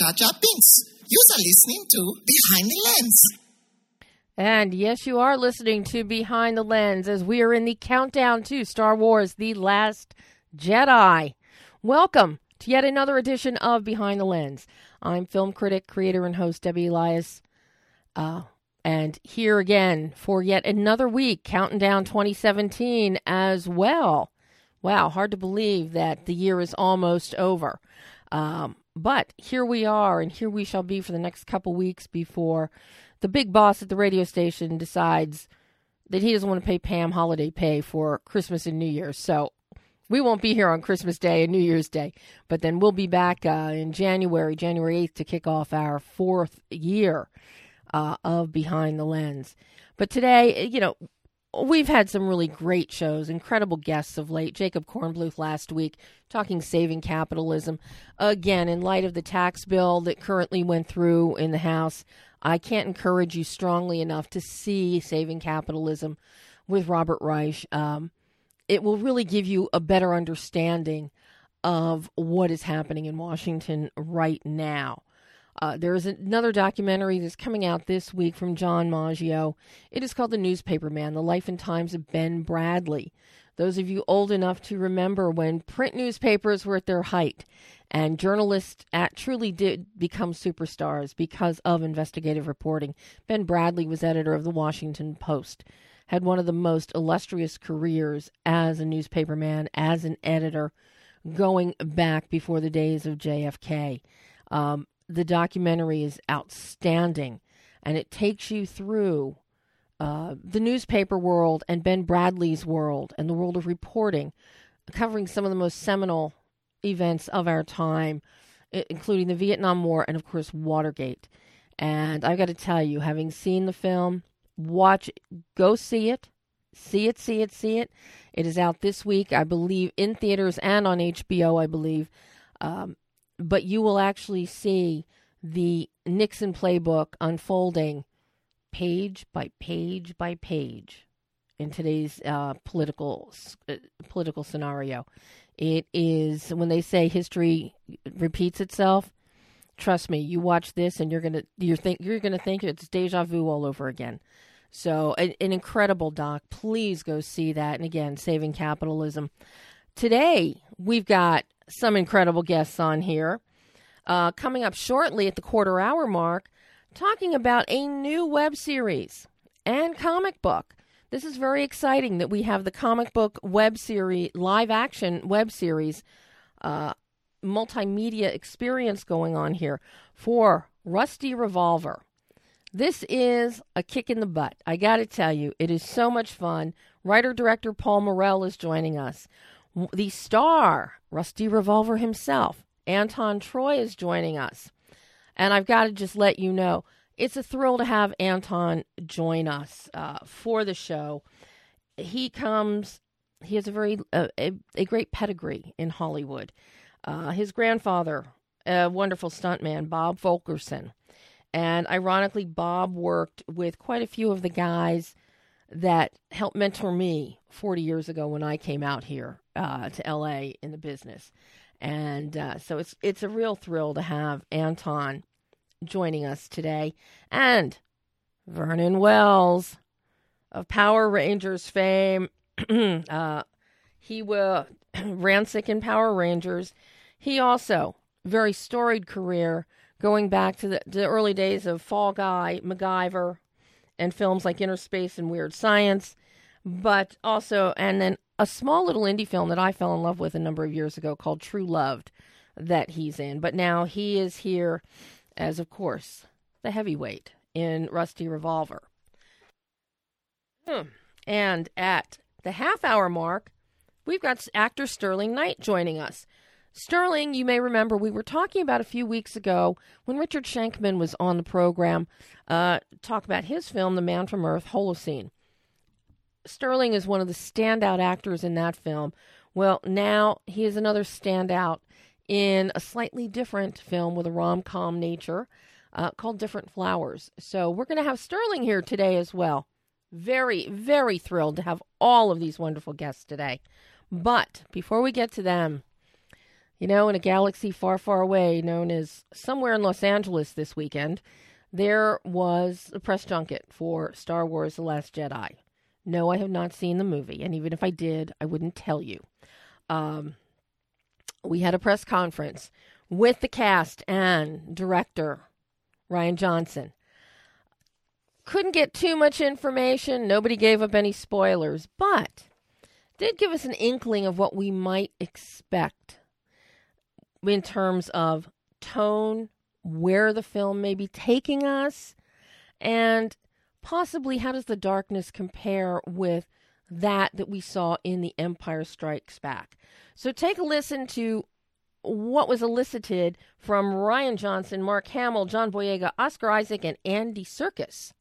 Jar Jar Binks. You are listening to Behind the Lens. And yes, you are listening to Behind the Lens as we are in the countdown to Star Wars The Last Jedi. Welcome to yet another edition of Behind the Lens. I'm film critic, creator, and host Debbie Elias. Uh, and here again for yet another week, counting down 2017 as well. Wow, hard to believe that the year is almost over. Um, but here we are, and here we shall be for the next couple weeks before the big boss at the radio station decides that he doesn't want to pay Pam holiday pay for Christmas and New Year's. So we won't be here on Christmas Day and New Year's Day, but then we'll be back uh, in January, January 8th, to kick off our fourth year uh, of Behind the Lens. But today, you know, We've had some really great shows, incredible guests of late. Jacob Kornbluth last week talking saving capitalism. Again, in light of the tax bill that currently went through in the House, I can't encourage you strongly enough to see Saving Capitalism with Robert Reich. Um, it will really give you a better understanding of what is happening in Washington right now. Uh, there is another documentary that's coming out this week from John Maggio. It is called The Newspaper Man The Life and Times of Ben Bradlee. Those of you old enough to remember when print newspapers were at their height and journalists at, truly did become superstars because of investigative reporting. Ben Bradlee was editor of the Washington Post, had one of the most illustrious careers as a newspaperman, as an editor, going back before the days of JFK. Um, the documentary is outstanding, and it takes you through uh, the newspaper world and Ben Bradlee's world and the world of reporting, covering some of the most seminal events of our time, including the Vietnam War and, of course, Watergate. And I've got to tell you, having seen the film, watch, go see it, see it, see it, see it. It is out this week, I believe, in theaters and on HBO, I believe. Um, but you will actually see the Nixon playbook unfolding page by page by page in today's uh, political uh, political scenario. It is when they say history repeats itself. Trust me, you watch this and you're gonna you think you're gonna think it's deja vu all over again. So an, an incredible doc. Please go see that. And again, saving capitalism. Today we've got some incredible guests on here. Uh, coming up shortly at the quarter hour mark, talking about a new web series and comic book. This is very exciting that we have the comic book web series, live action web series, uh, multimedia experience going on here for Rusty Revolver. This is a kick in the butt. I got to tell you, it is so much fun. Writer director Paul Morrell is joining us. The star, Rusty Revolver himself, Anton Troy is joining us. And I've got to just let you know it's a thrill to have Anton join us uh, for the show. He comes, he has a very uh, a, a, great pedigree in Hollywood. Uh, his grandfather, a wonderful stuntman, Bob Fulkerson. And ironically, Bob worked with quite a few of the guys that helped mentor me 40 years ago when I came out here uh, to LA in the business. And uh, so it's it's a real thrill to have Anton joining us today, and Vernon Wells of Power Rangers fame. uh, he will Ransik in Power Rangers. He also very storied career going back to the, the early days of Fall Guy, MacGyver, and films like Innerspace and Weird Science, but also and then a small little indie film that I fell in love with a number of years ago called True Loved that he's in. But now he is here as, of course, the heavyweight in Rusty Revolver. Hmm. And at the half hour mark, we've got actor Sterling Knight joining us. Sterling, you may remember we were talking about a few weeks ago when Richard Schenkman was on the program, uh, talk about his film, The Man from Earth, Holocene. Sterling is one of the standout actors in that film. Well, now he is another standout in a slightly different film with a rom com nature uh, called Different Flowers. So we're going to have Sterling here today as well. Very, very thrilled to have all of these wonderful guests today. But before we get to them, you know, in a galaxy far, far away, known as somewhere in Los Angeles this weekend, there was a press junket for Star Wars The Last Jedi. No, I have not seen the movie, and even if I did, I wouldn't tell you. Um, we had a press conference with the cast and director, Rian Johnson. Couldn't get too much information. Nobody gave up any spoilers, but did give us an inkling of what we might expect in terms of tone, where the film may be taking us, and possibly how does the darkness compare with that that we saw in The Empire Strikes Back. So take a listen to what was elicited from Rian Johnson, Mark Hamill, John Boyega, Oscar Isaac, and Andy Serkis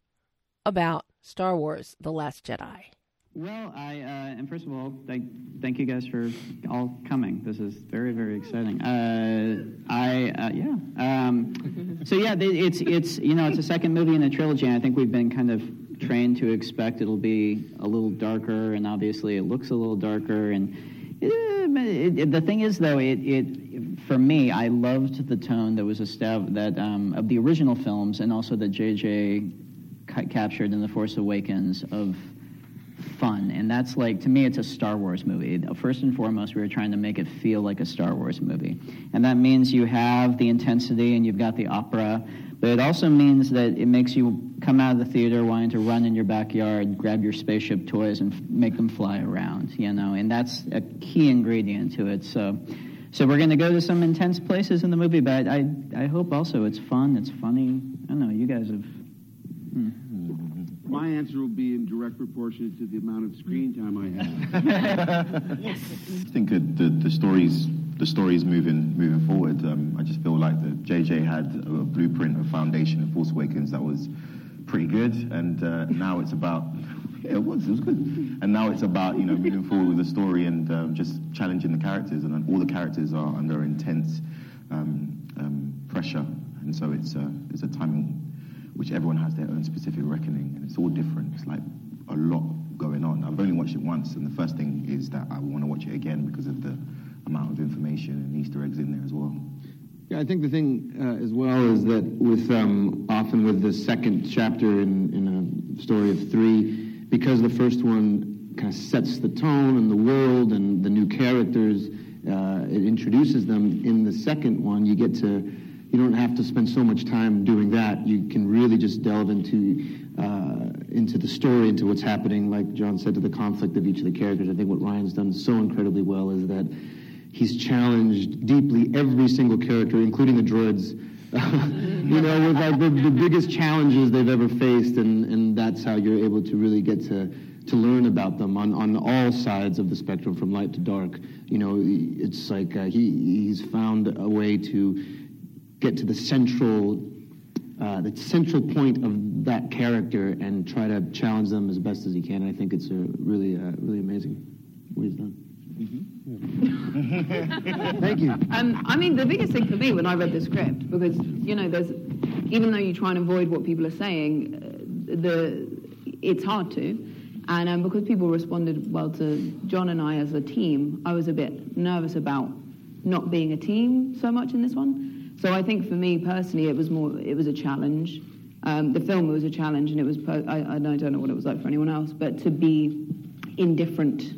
about Star Wars The Last Jedi. Well, I uh, and first of all, thank thank you guys for all coming. This is very very exciting. Uh, I uh, yeah. Um, so yeah, it's it's you know it's a second movie in a trilogy, and I think we've been kind of trained to expect it'll be a little darker, and obviously it looks a little darker. And it, it, the thing is, though, it, it for me, I loved the tone that was established that um, of the original films, and also that J.J. Ca- captured in The Force Awakens of fun. And that's like, to me, it's a Star Wars movie. First and foremost, we were trying to make it feel like a Star Wars movie. And that means you have the intensity and you've got the opera, but it also means that it makes you come out of the theater wanting to run in your backyard, grab your spaceship toys, and f- make them fly around, you know, and that's a key ingredient to it. So, so we're going to go to some intense places in the movie, but I, I hope also it's fun, it's funny. I don't know, you guys have. Hmm. My answer will be in direct proportion to the amount of screen time I have. yes. I think the, the stories the stories moving moving forward. Um, I just feel like the JJ had a blueprint, a foundation of Force Awakens that was pretty good, and uh, now it's about yeah, it was it was good, and now it's about you know moving forward with the story and um, just challenging the characters, and all the characters are under intense um, um pressure, and so it's uh, it's a timing which everyone has their own specific reckoning, and it's all different. It's like a lot going on. I've only watched it once, and the first thing is that I want to watch it again because of the amount of information and Easter eggs in there as well. Yeah, I think the thing uh, as well is that with um, often with the second chapter in, in a story of three, because the first one kind of sets the tone and the world and the new characters, uh, it introduces them. In the second one, you get to you don't have to spend so much time doing that. You can really just delve into uh, into the story, into what's happening. Like John said, to the conflict of each of the characters. I think what Rian's done so incredibly well is that he's challenged deeply every single character, including the droids. you know, with like the, the biggest challenges they've ever faced, and, and that's how you're able to really get to to learn about them on, on all sides of the spectrum, from light to dark. You know, it's like uh, he he's found a way to get to the central uh, the central point of that character and try to challenge them as best as he can. I think it's a really uh, really amazing what he's done. Mm-hmm. Thank you. Um, I mean, the biggest thing for me when I read the script, because you know, there's even though you try and avoid what people are saying, uh, the it's hard to. And um, because people responded well to John and I as a team, I was a bit nervous about not being a team so much in this one. So I think for me personally, it was more, it was a challenge. Um, the film was a challenge, and it was, per- I, I, don't know what it was like for anyone else, but to be in different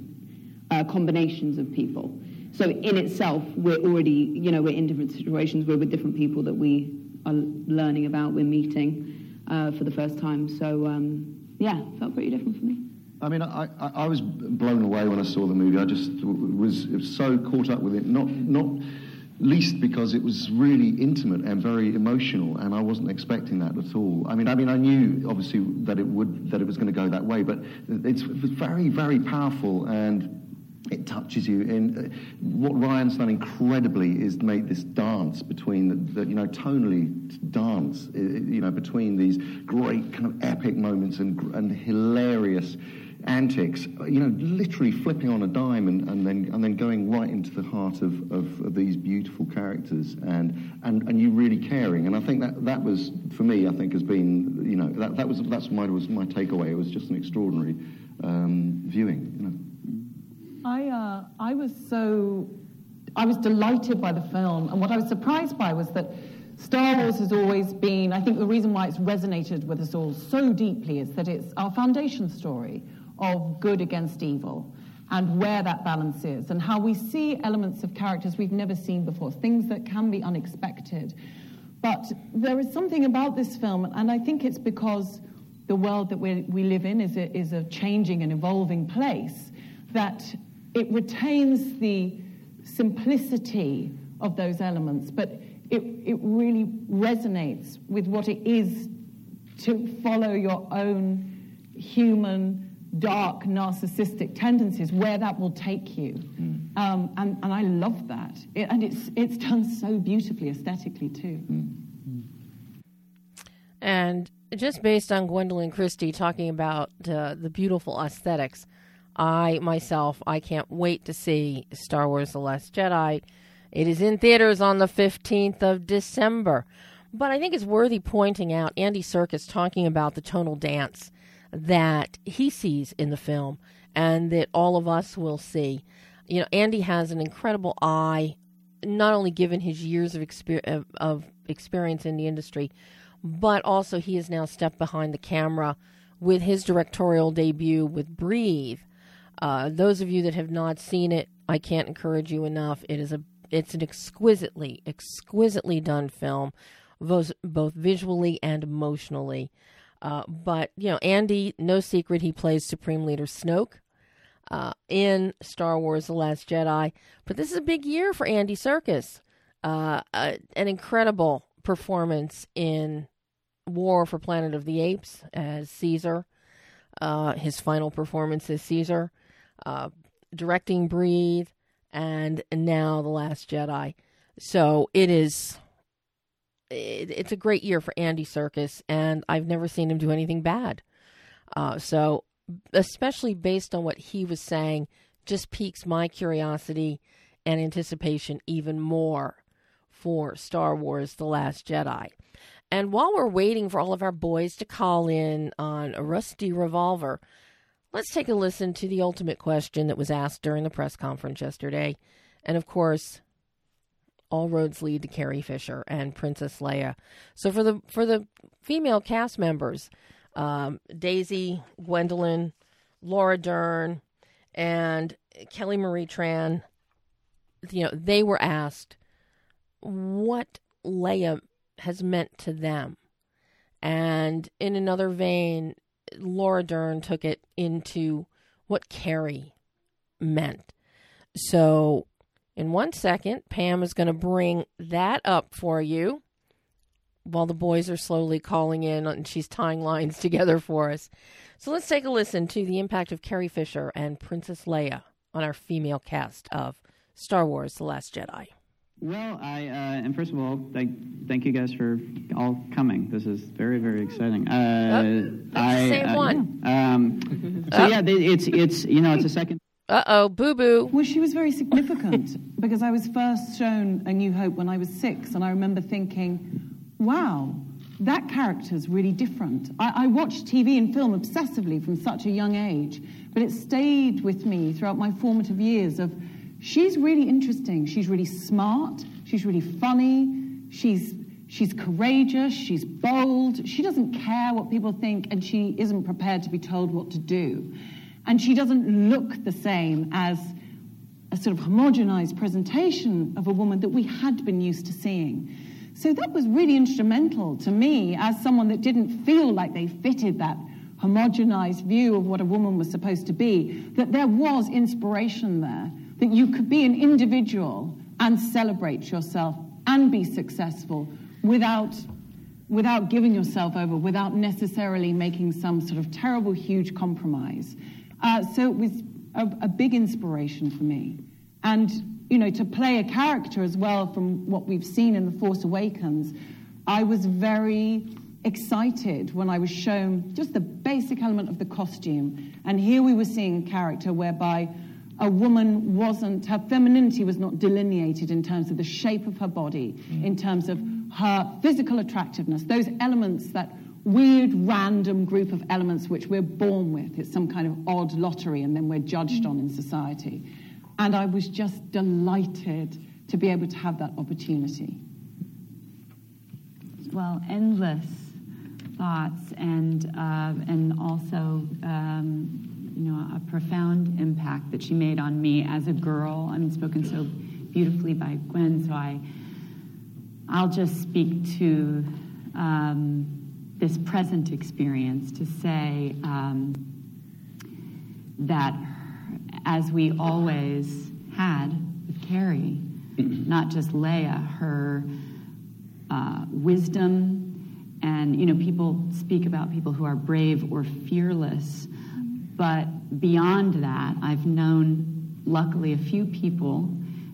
uh, combinations of people. So in itself, we're already, you know, we're in different situations. We're with different people that we are learning about. We're meeting uh, for the first time. So um, yeah, felt pretty different for me. I mean, I, I, I, was blown away when I saw the movie. I just was, was so caught up with it. Not not least because it was really intimate and very emotional, and I wasn't expecting that at all. I mean, I mean, I knew obviously that it would that it was going to go that way, but it's, very, very powerful, and it touches you. And uh, what Rian's done incredibly is made this dance between the, the, you know tonally dance, you know, between these great kind of epic moments and and hilarious antics, you know, literally flipping on a dime and, and then and then going right into the heart of, of, of, these beautiful characters and, and and you really caring. And I think that that was for me, I think has been you know that, that was that's my was my takeaway. It was just an extraordinary um, viewing. You know. I uh, I was so I was delighted by the film, and what I was surprised by was that. Star Wars has always been, I think the reason why it's resonated with us all so deeply is that it's our foundation story of good against evil and where that balance is and how we see elements of characters we've never seen before, things that can be unexpected. But there is something about this film, and I think it's because the world that we, we live in is a, is a changing and evolving place, that it retains the simplicity of those elements, but it, it really resonates with what it is to follow your own human dark narcissistic tendencies, where that will take you. Mm. Um, and, and I love that. It, and it's, it's done so beautifully aesthetically, too. Mm. And just based on Gwendoline Christie talking about uh, the beautiful aesthetics, I myself, I can't wait to see Star Wars The Last Jedi. It is in theaters on the 15th of December. But I think it's worthy pointing out Andy Serkis talking about the tonal dance that he sees in the film and that all of us will see. You know, Andy has an incredible eye, not only given his years of, exper- of experience in the industry, but also he has now stepped behind the camera with his directorial debut with Breathe. Uh, those of you that have not seen it, I can't encourage you enough. It is a it's an exquisitely, exquisitely done film, both, both visually and emotionally. Uh, but, you know, Andy, no secret, he plays Supreme Leader Snoke uh, in Star Wars The Last Jedi. But this is a big year for Andy Serkis. Uh, an incredible performance in War for Planet of the Apes as Caesar, uh, his final performance as Caesar, uh, directing Breathe, and now The Last Jedi. So it is it, it's a great year for Andy Serkis, and I've never seen him do anything bad. Uh, so, especially based on what he was saying, just piques my curiosity and anticipation even more for Star Wars The Last Jedi. And while we're waiting for all of our boys to call in on a rusty revolver, let's take a listen to the ultimate question that was asked during the press conference yesterday. And of course, all roads lead to Carrie Fisher and Princess Leia. So for the for the female cast members, um, Daisy, Gwendoline, Laura Dern, and Kelly Marie Tran, you know, they were asked what Leia has meant to them. And in another vein, Laura Dern took it into what Carrie meant. So in one second, Pam is going to bring that up for you while the boys are slowly calling in and she's tying lines together for us. So let's take a listen to the impact of Carrie Fisher and Princess Leia on our female cast of Star Wars The Last Jedi. Well, I uh, and first of all, thank thank you guys for all coming. This is very very exciting. Uh, oh, I, same uh, one. Um, so yeah, it's it's you know it's a second. Uh oh, boo boo. Well, she was very significant because I was first shown A New Hope when I was six, and I remember thinking, wow, that character's really different. I, I watched TV and film obsessively from such a young age, but it stayed with me throughout my formative years of she's really interesting, she's really smart, she's really funny, she's She's courageous, she's bold, she doesn't care what people think, and she isn't prepared to be told what to do. And she doesn't look the same as a sort of homogenized presentation of a woman that we had been used to seeing. So that was really instrumental to me as someone that didn't feel like they fitted that homogenized view of what a woman was supposed to be, that there was inspiration there, that you could be an individual and celebrate yourself and be successful without, without giving yourself over, without necessarily making some sort of terrible, huge compromise. Uh, so it was a, a big inspiration for me. And, you know, to play a character as well from what we've seen in The Force Awakens, I was very excited when I was shown just the basic element of the costume. And here we were seeing a character whereby a woman wasn't, her femininity was not delineated in terms of the shape of her body, in terms of her physical attractiveness, those elements that weird, random group of elements which we're born with. It's some kind of odd lottery, and then we're judged on in society. And I was just delighted to be able to have that opportunity. Well, endless thoughts, and uh, and also um, you know a profound impact that she made on me as a girl. I mean, spoken so beautifully by Gwen. So I I'll just speak to um, this present experience to say um, that as we always had with Carrie, not just Leia, her uh, wisdom, and you know, people speak about people who are brave or fearless, but beyond that, I've known, luckily, a few people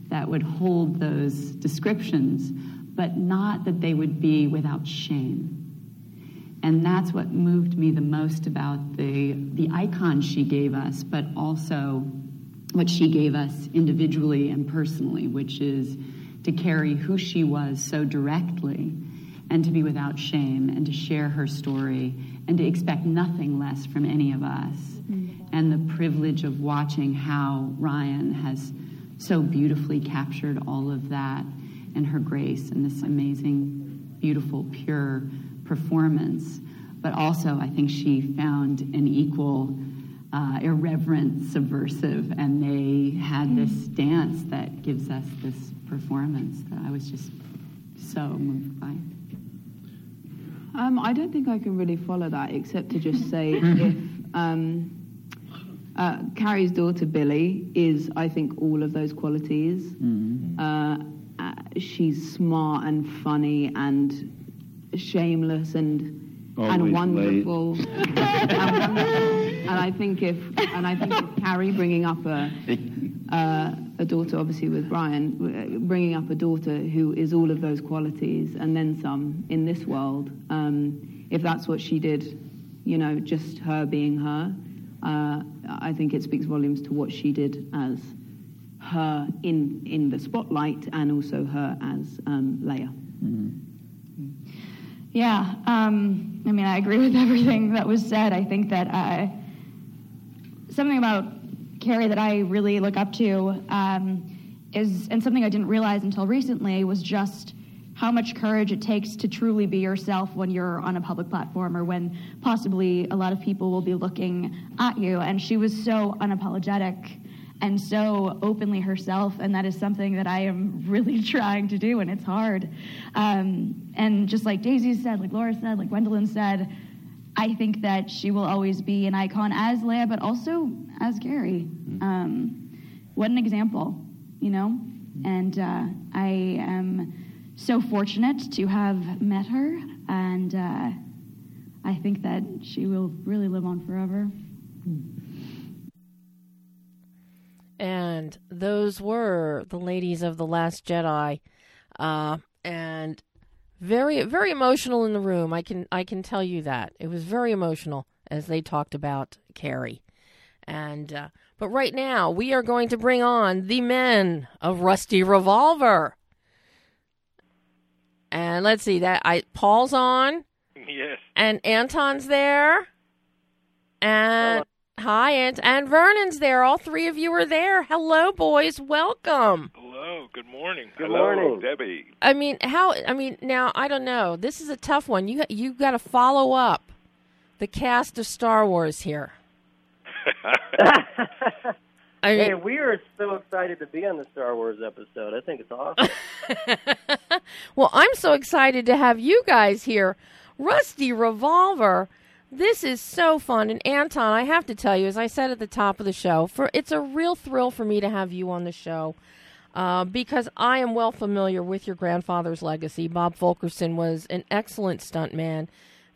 that would hold those descriptions, but not that they would be without shame. And that's what moved me the most about the, the icon she gave us, but also what she gave us individually and personally, which is to carry who she was so directly and to be without shame and to share her story and to expect nothing less from any of us. Mm-hmm. And the privilege of watching how Rian has so beautifully captured all of that and her grace and this amazing, beautiful, pure performance. But also, I think she found an equal uh, irreverent, subversive, and they had this dance that gives us this performance that I was just so moved by. Um, I don't think I can really follow that, except to just say if um, uh, Carrie's daughter Billie is, I think, all of those qualities. Mm-hmm. Uh, uh, she's smart and funny and shameless and Always and wonderful. and. And I think if and I think if Carrie bringing up a uh, a daughter, obviously with Bryan, bringing up a daughter who is all of those qualities and then some in this world. Um, if that's what she did, you know, just her being her, uh, I think it speaks volumes to what she did as her in in the spotlight and also her as um, Leia. Yeah, um, I mean, I agree with everything that was said. I think that uh, something about Carrie that I really look up to um, is, and something I didn't realize until recently, was just how much courage it takes to truly be yourself when you're on a public platform or when possibly a lot of people will be looking at you. And she was so unapologetic and so openly herself, and that is something that I am really trying to do, and it's hard. Um, and just like Daisy said, like Laura said, like Gwendoline said, I think that she will always be an icon as Leia, but also as Carrie. Um, what an example, you know? And uh, I am so fortunate to have met her, and uh, I think that she will really live on forever. And those were the ladies of the Last Jedi, uh, and very very emotional in the room. I can I can tell you that it was very emotional as they talked about Carrie. And uh, but right now we are going to bring on the men of Rusty Revolver. And let's see that I Paul's on Yes. and Anton's there. And hi, Ant and Vernon's there. All three of you are there. Hello, boys. Welcome. Hello. Good morning. Good Hello, morning. Debbie. I mean, how? I mean, now I don't know. This is a tough one. You you got to follow up the cast of Star Wars here. I hey, mean, we are so excited to be on the Star Wars episode. I think it's awesome. well, I'm so excited to have you guys here. Rusty Revolver. This is so fun. And Anton, I have to tell you, as I said at the top of the show, for it's a real thrill for me to have you on the show. Uh, because I am well familiar with your grandfather's legacy. Bob Fulkerson was an excellent stuntman,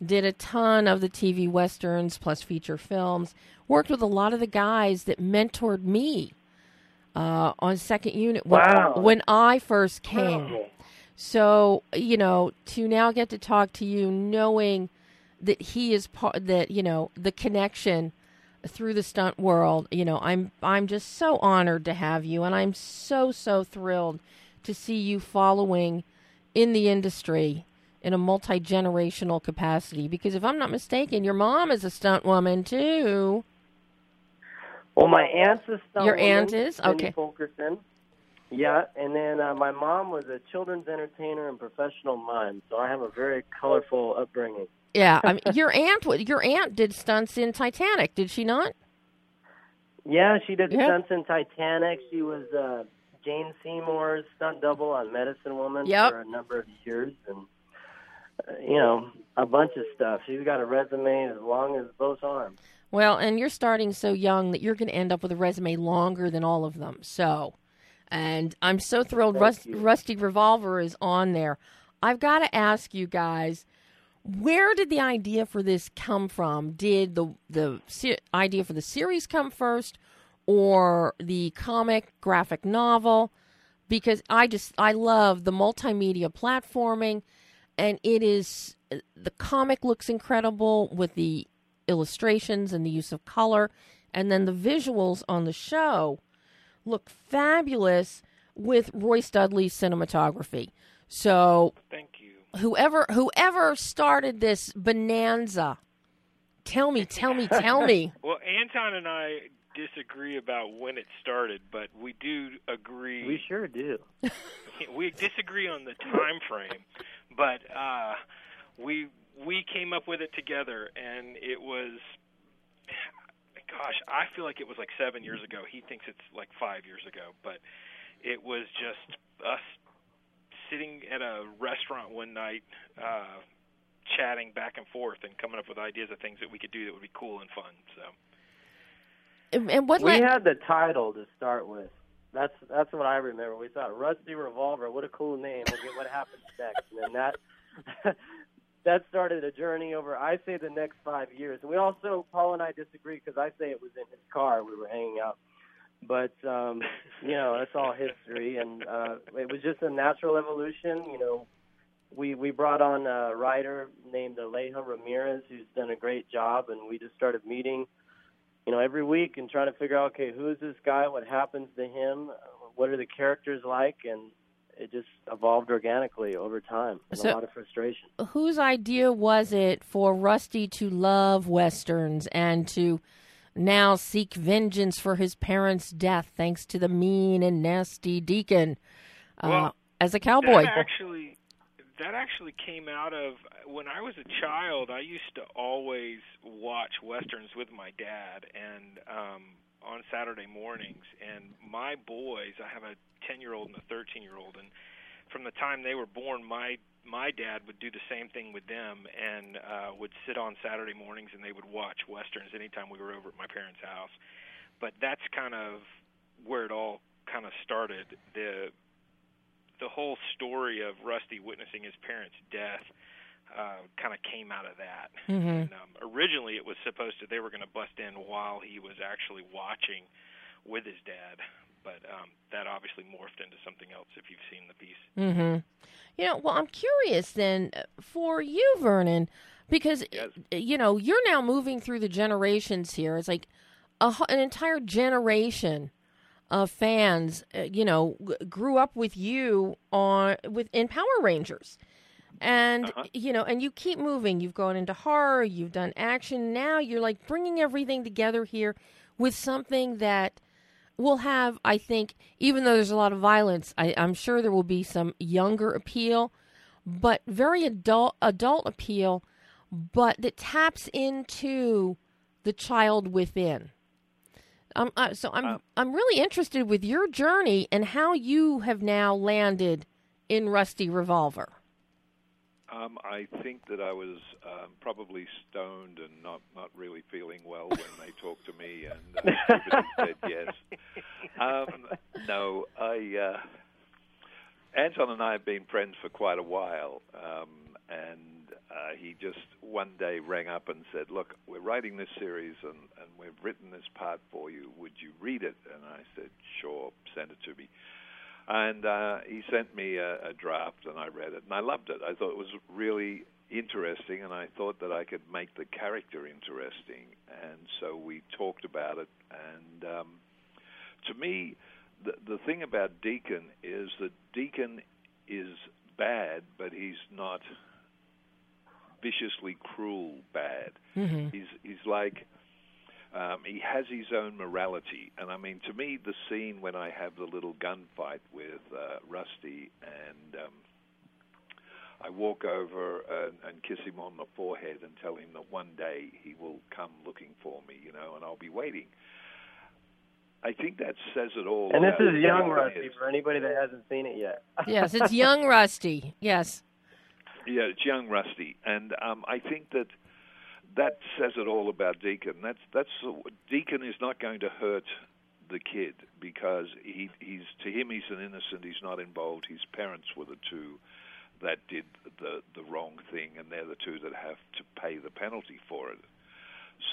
did a ton of the TV westerns plus feature films. Worked with a lot of the guys that mentored me uh, on Second Unit when, Wow. when I first came. Wow. So you know, to now get to talk to you, knowing that he is part, that you know the connection through the stunt world. You know, I'm I'm just so honored to have you, and I'm so so thrilled to see you following in the industry in a multi generational capacity. Because if I'm not mistaken, your mom is a stunt woman too. Well, my aunt's a stunt Your woman, aunt is? Cindy Okay. Fulkerson. Yeah, and then uh, my mom was a children's entertainer and professional mime, so I have a very colorful upbringing. Yeah, I mean, your aunt your aunt did stunts in Titanic, did she not? Yeah, she did Yeah. stunts in Titanic. She was uh, Jane Seymour's stunt double on Medicine Woman Yep. for a number of years, and uh, you know a bunch of stuff. She's got a resume as long as both arms. Well, and you're starting so young that you're going to end up with a resume longer than all of them. So, and I'm so thrilled Rust. Rusty Revolver is on there. I've got to ask you guys, where did the idea for this come from? Did the the se- idea for the series come first, or the comic graphic novel? Because I just I love the multimedia platforming, and it is the comic looks incredible with the illustrations and the use of color, and then the visuals on the show look fabulous with Roy Studley's cinematography. So Thank. Whoever whoever started this bonanza, tell me, tell me, tell me. Well, Anton and I disagree about when it started, but we do agree. We sure do. we disagree on the time frame, but uh, we we came up with it together, and it was. Gosh, I feel like it was like seven years ago. He thinks it's like five years ago, but it was just us sitting at a restaurant one night, uh, chatting back and forth, and coming up with ideas of things that we could do that would be cool and fun. So. And, and what we led- had the title to start with. That's that's what I remember. We thought Rusty Revolver, what a cool name. Okay, what happens next? And then that that started a journey over I say the next five years. And we also Paul and I disagree because I say it was in his car we were hanging out. But um, you know, that's all history and uh it was just a natural evolution, you know. We we brought on a writer named Aleja Ramirez who's done a great job and we just started meeting you know, every week and trying to figure out, okay, who is this guy? What happens to him? What are the characters like? And it just evolved organically over time with So- a lot of frustration. whose idea was it for Rusty to love westerns and to now seek vengeance for his parents' death thanks to the mean and nasty deacon uh, Well, as a cowboy? That actually, that actually came out of when I was a child. I used to always watch westerns with my dad, and um, on Saturday mornings. And my boys, I have a ten-year-old and a thirteen-year-old, and from the time they were born, my my dad would do the same thing with them, and uh, would sit on Saturday mornings and they would watch westerns anytime we were over at my parents' house. But that's kind of where it all kind of started. The the whole story of Rusty witnessing his parents' death uh, kind of came out of that. Mhm. And, um, originally, it was supposed to they were going to bust in while he was actually watching with his dad, but um, that obviously morphed into something else. If you've seen the piece. Mm-hmm. You know, well, I'm curious then uh, for you, Vernon, because uh, you know you're now moving through the generations here. It's like a, an entire generation of fans, uh, you know, g- grew up with you on with in Power Rangers, and you know, and you keep moving. You've gone into horror, you've done action. Now you're like bringing everything together here with something that will have, I think, even though there's a lot of violence, I, I'm sure there will be some younger appeal, but very adult adult appeal, but that taps into the child within. Um, uh, so I'm I'm really interested with your journey and how you have now landed in Rusty Revolver. Um, I think that I was um, probably stoned and not, not really feeling well when they talked to me, and uh, said yes. Um, no, I uh, Anton and I have been friends for quite a while, um, and Uh, he just one day rang up and said, "Look, we're writing this series, and, and we've written this part for you. Would you read it?" And I said, "Sure, send it to me." And uh, he sent me a, a draft, and I read it, and I loved it. I thought it was really interesting, and I thought that I could make the character interesting. And so we talked about it. And um, to me, the the thing about Deacon is that Deacon is bad, but he's not viciously cruel bad. Mm-hmm. He's he's like um, he has his own morality, and I mean to me the scene when I have the little gunfight with uh, Rusty and um, I walk over and, and kiss him on the forehead and tell him that one day he will come looking for me, you know, and I'll be waiting. I think that says it all. And this is young Rusty is. for anybody that hasn't seen it yet. yes, it's young Rusty. Yes. Yeah, it's young Rusty, and um, I think that that says it all about Deacon. That's that's Deacon is not going to hurt the kid because he he's to him he's an innocent. He's not involved. His parents were the two that did the the wrong thing, and they're the two that have to pay the penalty for it.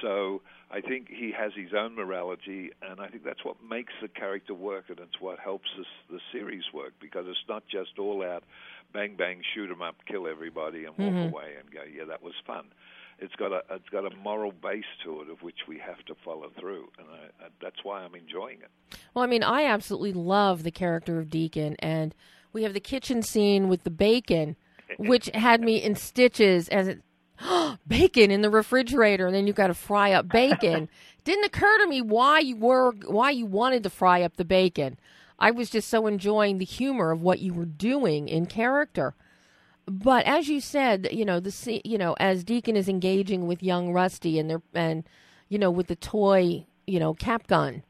So I think he has his own morality, and I think that's what makes the character work, and it's what helps us, the series work because it's not just all out bang bang shoot 'em up, kill everybody, and walk Mhm. away and go, yeah, that was fun. It's got a it's got a moral base to it of which we have to follow through, and I, I, that's why I'm enjoying it. Well, I mean, I absolutely love the character of Deacon, and we have the kitchen scene with the bacon, which had me in stitches as it. bacon in the refrigerator, and then you've got to fry up bacon. Didn't occur to me why you were why you wanted to fry up the bacon. I was just so enjoying the humor of what you were doing in character. But as you said, you know the you know as Deacon is engaging with young Rusty and they're and you know with the toy you know cap gun,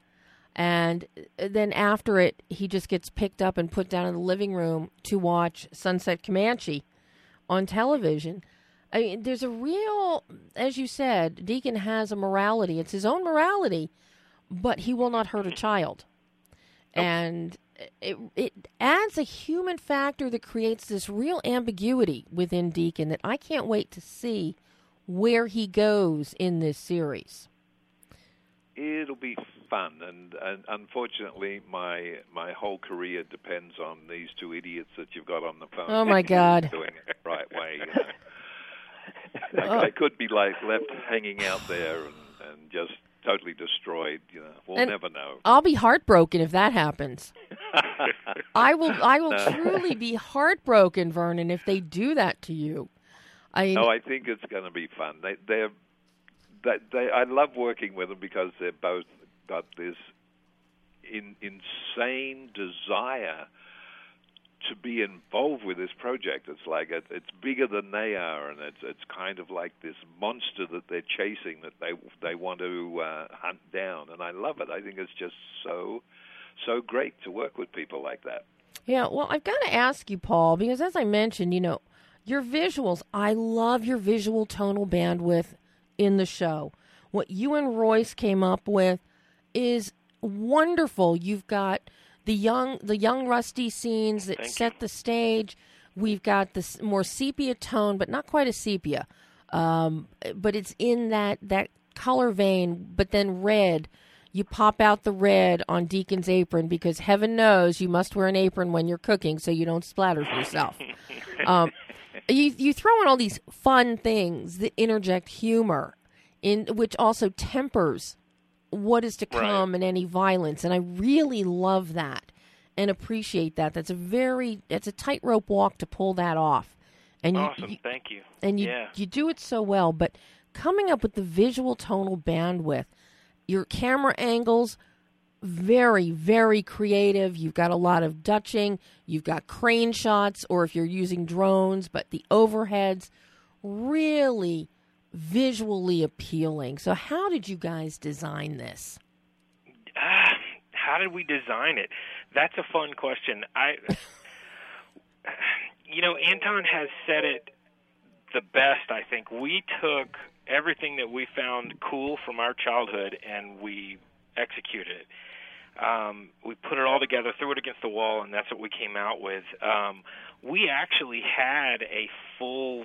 and uh, then after it he just gets picked up and put down in the living room to watch Sunset Comanche on television. I mean, there's a real, as you said, Deacon has a morality. It's his own morality, but he will not hurt a child. And it, it adds a human factor that creates this real ambiguity within Deacon that I can't wait to see where he goes in this series. It'll be fun, and, and unfortunately, my my whole career depends on these two idiots that you've got on the phone. Oh, my God. doing it the right way. You know? I, I oh. could be like left hanging out there and, and just totally destroyed. You know, we'll And never know. I'll be heartbroken if that happens. I will. I will No. truly be heartbroken, Vernon, if they do that to you. I No, I think it's going to be fun. They, they're, they, they, I love working with them because they're both got this in, insane desire to be involved with this project. It's like it, it's bigger than they are, and it's it's kind of like this monster that they're chasing that they they want to uh, hunt down. And I love it. I think it's just so so great to work with people like that. Yeah, well, I've got to ask you, Paul, because as I mentioned, you know, your visuals, I love your visual tonal bandwidth in the show. What you and Royce came up with is wonderful. You've got the young the young rusty scenes that set the stage. We've got this more sepia tone, but not quite a sepia. Um, but it's in that that color vein, but then red. You pop out the red on Deacon's apron because heaven knows you must wear an apron when you're cooking so you don't splatter yourself. um, you you throw in all these fun things that interject humor, in which also tempers what is to come and any violence, and I really love that and appreciate that. That's a very it's a tightrope walk to pull that off, and you, awesome. you- Thank you. and you yeah. you do it so well. But coming up with the visual tonal bandwidth, your camera angles, very very creative. You've got a lot of dutching. You've got crane shots, or if you're using drones, but the overheads, really visually appealing. So how did you guys design this? Ah, how did we design it? That's a fun question. I, you know, Anton has said it the best. I think we took everything that we found cool from our childhood and we executed it. Um, we put it all together, threw it against the wall, and that's what we came out with. Um, we actually had a full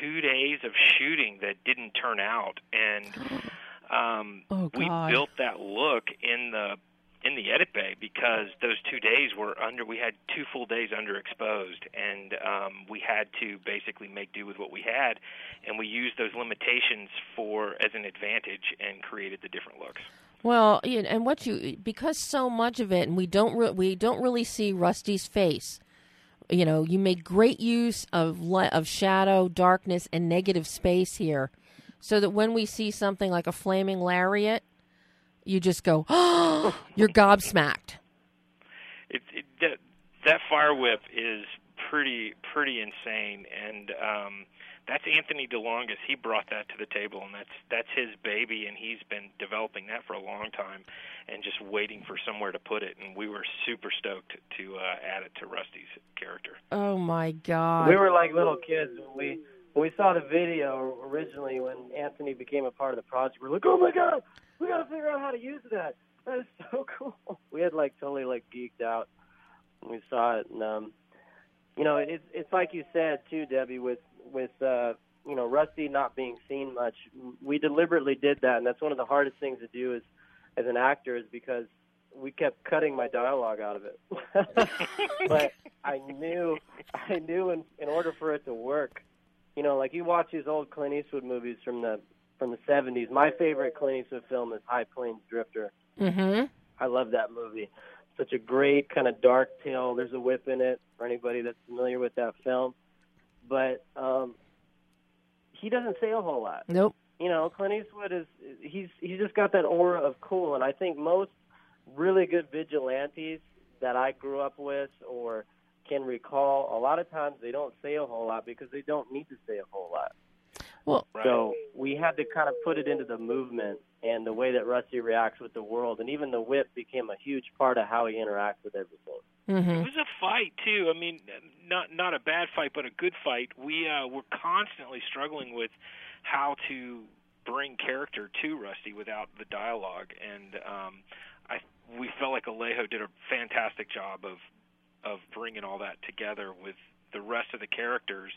two days of shooting that didn't turn out, and um, Oh, we built that look in the in the edit bay because those two days were under. We had two full days underexposed, and um, we had to basically make do with what we had, and we used those limitations for as an advantage and created the different looks. Well, and what you because so much of it, and we don't re- we don't really see Rusty's face. You know, you make great use of li- of shadow, darkness, and negative space here, so that when we see something like a flaming lariat, you just go, "Oh!" You're gobsmacked. it, it that that fire whip is pretty pretty insane and um that's Anthony DeLongis. He brought that to the table and that's that's his baby and he's been developing that for a long time and just waiting for somewhere to put it and we were super stoked to uh add it to Rusty's character. Oh my God! We were like little kids when we when we saw the video originally when Anthony became a part of the project. We're like, oh my god, we got to figure out how to use that. That is so cool. We had like totally like geeked out when we saw it, and um, you know, it's it's like you said too, Debbie, with with uh, you know Rusty not being seen much. We deliberately did that, and that's one of the hardest things to do as as an actor is because we kept cutting my dialogue out of it. but I knew I knew in in order for it to work, you know, like you watch these old Clint Eastwood movies from the from the 70s. My favorite Clint Eastwood film is High Plains Drifter. Mm-hmm. I love that movie. Such a great kind of dark tale. There's a whip in it for anybody that's familiar with that film. But um he doesn't say a whole lot. Nope. You know, Clint Eastwood is he's he's just got that aura of cool and I think most really good vigilantes that I grew up with or can recall, a lot of times they don't say a whole lot because they don't need to say a whole lot. Well, So we had to kind of put it into the movement and the way that Rusty reacts with the world, and even the whip became a huge part of how he interacts with everything. Mm-hmm. It was a fight too. I mean, not not a bad fight, but a good fight. We uh, were constantly struggling with how to bring character to Rusty without the dialogue, and um, I we felt like Alejo did a fantastic job of of bringing all that together with the rest of the characters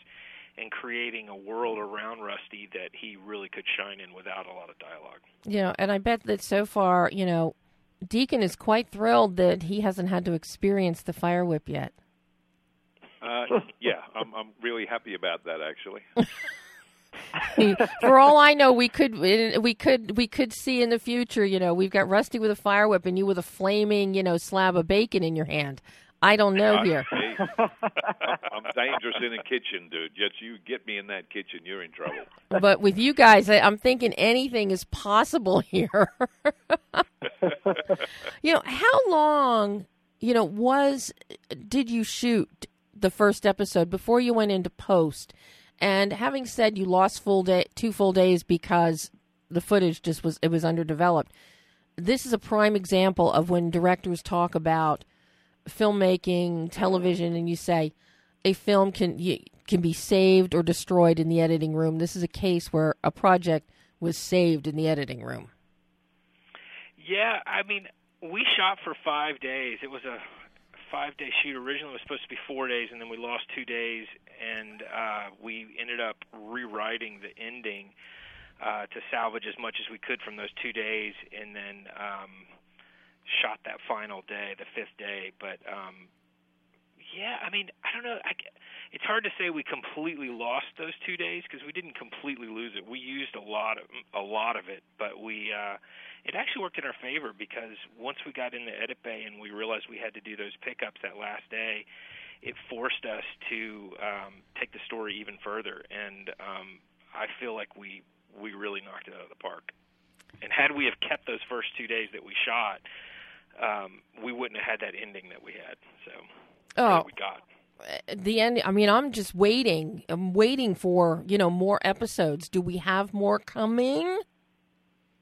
and creating a world around Rusty that he really could shine in without a lot of dialogue. You know, and I bet that so far, you know, Deacon is quite thrilled that he hasn't had to experience the fire whip yet. Uh, yeah, I'm I'm really happy about that actually. For all I know, we could we could we could see in the future. You know, we've got Rusty with a fire whip and you with a flaming, you know, slab of bacon in your hand. I don't know here. Hey, I'm dangerous in the kitchen, dude. Just you get me in that kitchen, you're in trouble. But with you guys, I, I'm thinking anything is possible here. you know, how long, you know, was did you shoot the first episode before you went into post? And having said you lost full day, two full days because the footage just was it was underdeveloped. This is a prime example of when directors talk about filmmaking, television, and you say a film can you, can be saved or destroyed in the editing room. This is a case where a project was saved in the editing room. Yeah, I mean, we shot for five days. It was a five day shoot. Originally, it was supposed to be four days, and then we lost two days, and uh, we ended up rewriting the ending uh, to salvage as much as we could from those two days, and then um, shot that final day, the fifth day. But um, yeah, I mean, I don't know. I, it's hard to say we completely lost those two days because we didn't completely lose it. We used a lot of a lot of it, but we uh, it actually worked in our favor because once we got in the edit bay and we realized we had to do those pickups that last day, it forced us to um, take the story even further. And um, I feel like we we really knocked it out of the park. And had we have kept those first two days that we shot, um, we wouldn't have had that ending that we had. So Oh. that we got. The end. I mean, I'm just waiting. I'm waiting for you know more episodes. Do we have more coming?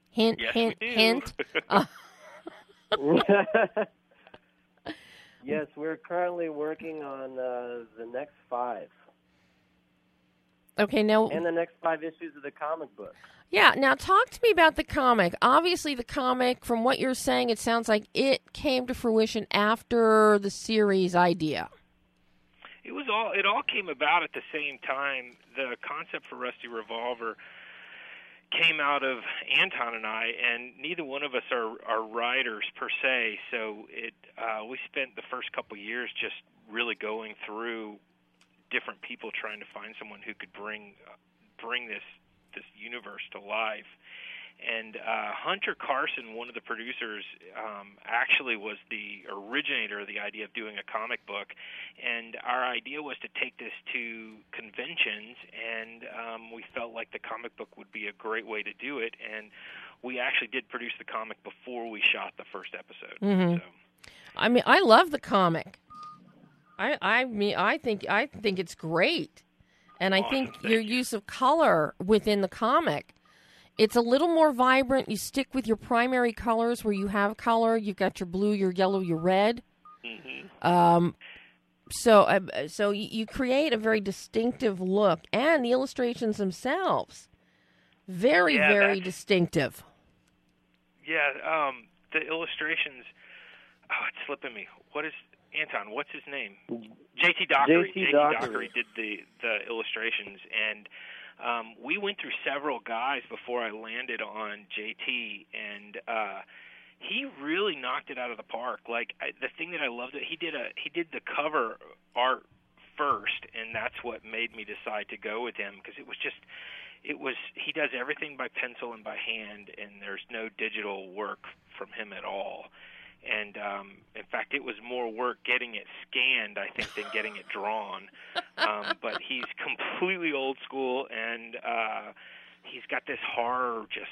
Hint, Yes, hint, we do. hint. Uh, yes, we're currently working on uh, the next five okay, now and the next five issues of the comic book. Yeah, now talk to me about the comic. Obviously, the comic, from what you're saying, it sounds like it came to fruition after the series idea. it was all it all came about at the same time. The concept for Rusty Revolver came out of Anton and I, and neither one of us are are writers per se. So it uh, we spent the first couple years just really going through different people trying to find someone who could bring bring this this universe to life. And uh, Hunter Carson, one of the producers, um, actually was the originator of the idea of doing a comic book. And our idea was to take this to conventions, and um, we felt like the comic book would be a great way to do it. And we actually did produce the comic before we shot the first episode. Mhm. So. I mean, I love the comic. I I mean, I think I think it's great, and I think your use of color within the comic, it's a little more vibrant. You stick with your primary colors where you have color. You've got your blue, your yellow, your red. Mm-hmm. Um, so uh, so you, you create a very distinctive look, and the illustrations themselves, very Yeah, very distinctive. Yeah, um, the illustrations. Oh, it's slipping me. What is Anton? What's his name? JT Dockery. JT Dockery. Dockery did the the illustrations, and um, we went through several guys before I landed on JT, and uh, he really knocked it out of the park. Like I, the thing that I loved, it he did a he did the cover art first, and that's what made me decide to go with him because it was just it was he does everything by pencil and by hand and there's no digital work from him at all and um in fact it was more work getting it scanned i think than getting it drawn um but he's completely old school and uh he's got this horror just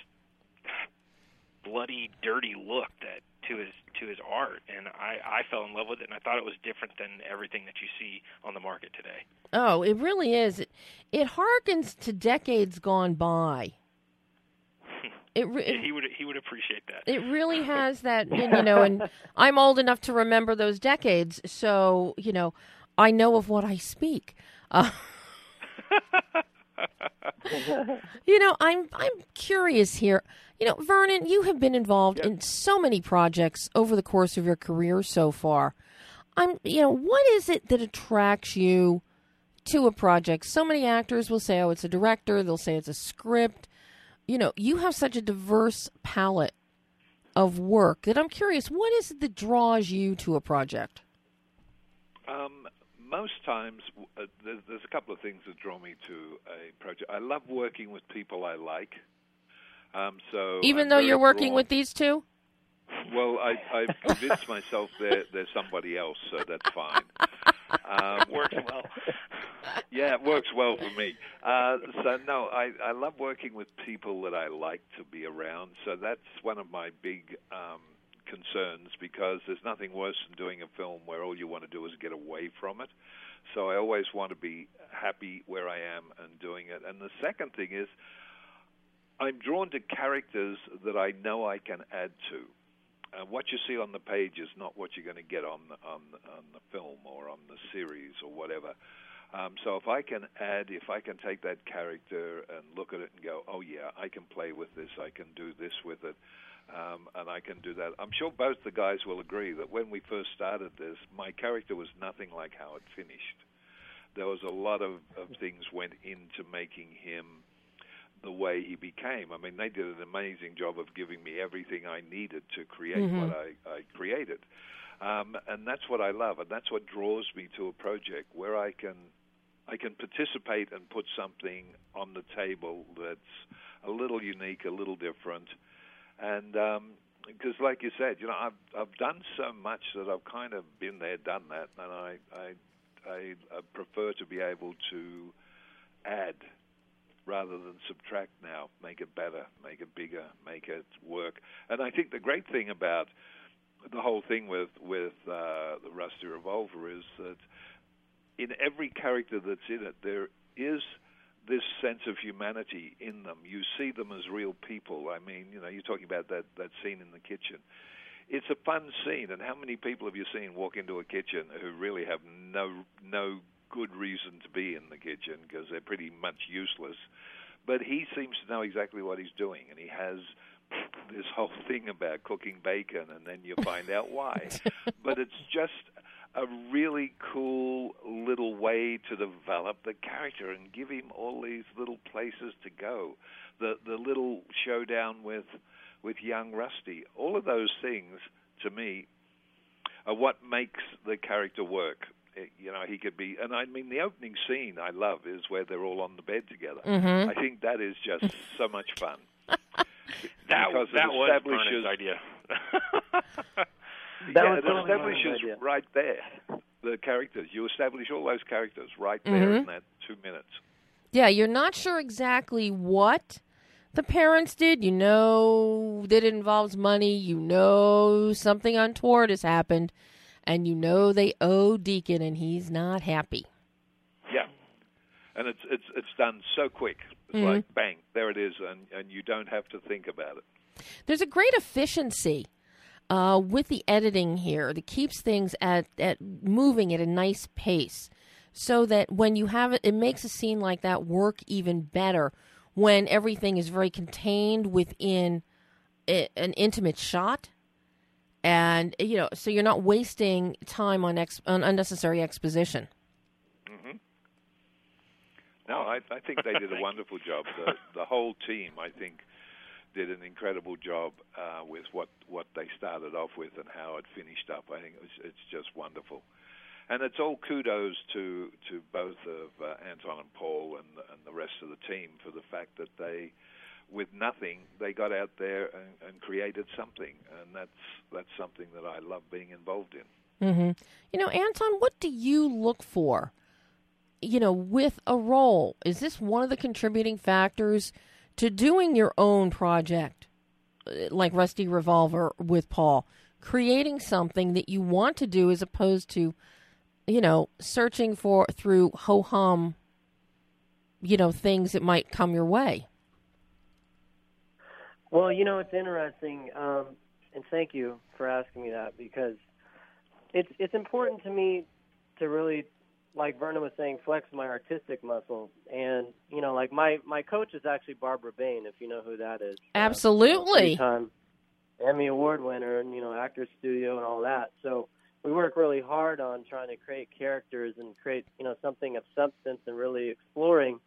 bloody dirty look that to his to his art and i i fell in love with it and i thought it was different than everything that you see on the market today Oh, it really is. It, it harkens to decades gone by. It, re- Yeah, he would he would appreciate that It really has that, and, you know, and I'm old enough to remember those decades, so you know, I know of what I speak. Uh, you know, I'm I'm curious here. You know, Vernon, you have been involved in so many projects over the course of your career so far. I'm, you know, what is it that attracts you to a project? So many actors will say, "Oh, it's a director." They'll say it's a script you know, you have such a diverse palette of work that I'm curious, what is it that draws you to a project? Um, most times, uh, there's, there's a couple of things that draw me to a project. I love working with people I like. Um, so Even I'm though you're working drawn- with these two? Well, I, I've convinced myself they're, they're somebody else, so that's fine. Um, works well. yeah, it works well for me. Uh, so no, I, I love working with people that I like to be around. So that's one of my big um, concerns because there's nothing worse than doing a film where all you want to do is get away from it. So I always want to be happy where I am and doing it. And the second thing is, I'm drawn to characters that I know I can add to. Uh, what you see on the page is not what you're going to get on the, on on the film or on the series or whatever. Um, so if I can add, if I can take that character and look at it and go, oh yeah, I can play with this, I can do this with it, um, and I can do that. I'm sure both the guys will agree that when we first started this, my character was nothing like how it finished. There was a lot of, of things went into making him the way he became. I mean, they did an amazing job of giving me everything I needed to create Mhm. what I, I created. Um, and that's what I love, and that's what draws me to a project where I can I can participate and put something on the table that's a little unique, a little different, and because, like you said, you know, I've I've done so much that I've kind of been there, done that, and I I I, I prefer to be able to add rather than subtract now, make it better, make it bigger, make it work. And I think the great thing about the whole thing with with uh, the Rusty Revolver is that in every character that's in it, there is this sense of humanity in them. You see them as real people. I mean, you know, you're talking about that that scene in the kitchen. It's a fun scene, and how many people have you seen walk into a kitchen who really have no no good reason to be in the kitchen because they're pretty much useless? But he seems to know exactly what he's doing, and he has this whole thing about cooking bacon, and then you find out why. but it's just a really cool little way to develop the character and give him all these little places to go. The the little showdown with with young Rusty. All of those things to me are what makes the character work. It- you know, he could be, and I mean, the opening scene I love is where they're all on the bed together. Mhm. I think that is just so much fun. That, Because that was establishes- Vernon's idea. That yeah, was it establishes idea. right there the characters. You establish all those characters right there Mhm. in that two minutes. Yeah, you're not sure exactly what the parents did. You know that it involves money. You know something untoward has happened. And you know they owe Deacon and he's not happy. Yeah, and it's it's it's done so quick. It's Mhm. like bang, there it is, and and you don't have to think about it. There's a great efficiency uh, with the editing here that keeps things at, at moving at a nice pace so that when you have it, it makes a scene like that work even better when everything is very contained within a, an intimate shot. And, you know, so you're not wasting time on, ex, on unnecessary exposition. hmm No, I, I think they did a wonderful job. The the whole team, I think, did an incredible job uh, with what what they started off with and how it finished up. I think it was, it's just wonderful, and it's all kudos to to both of uh, Anton and Paul and and the rest of the team for the fact that they. With nothing, they got out there and, and created something, and that's that's something that I love being involved in. hmm You know, Anton, what do you look for? You know, with a role, is this one of the contributing factors to doing your own project, uh, like Rusty Revolver with Paul, creating something that you want to do as opposed to, you know, searching for through ho hum, you know, things that might come your way? Well, you know, it's interesting, um, and thank you for asking me that because it's it's important to me to really, like Vernon was saying, flex my artistic muscle. And you know, like my my coach is actually Barbara Bain, if you know who that is. Absolutely. Time Emmy Award winner, and you know, Actors Studio and all that. So we work really hard on trying to create characters and create you know something of substance and really exploring.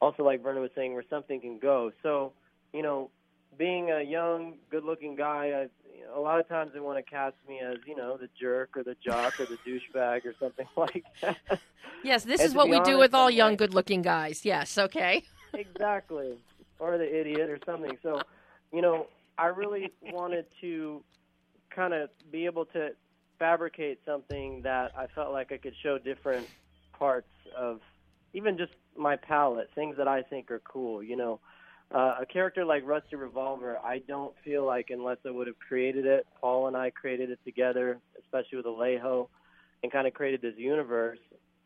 Also, like Vernon was saying, where something can go. So you know, being a young, good-looking guy, I, you know, a lot of times they want to cast me as, you know, the jerk or the jock or the douchebag or something like that. Yes, this And is what we do with all young, good looking guys. Yes, okay. exactly, or the idiot or something. So, you know, I really wanted to kind of be able to fabricate something that I felt like I could show different parts of even just my palette, things that I think are cool. You know, uh, a character like Rusty Revolver, I don't feel like unless I would have created it, Paul and I created it together, especially with Alejo, and kind of created this universe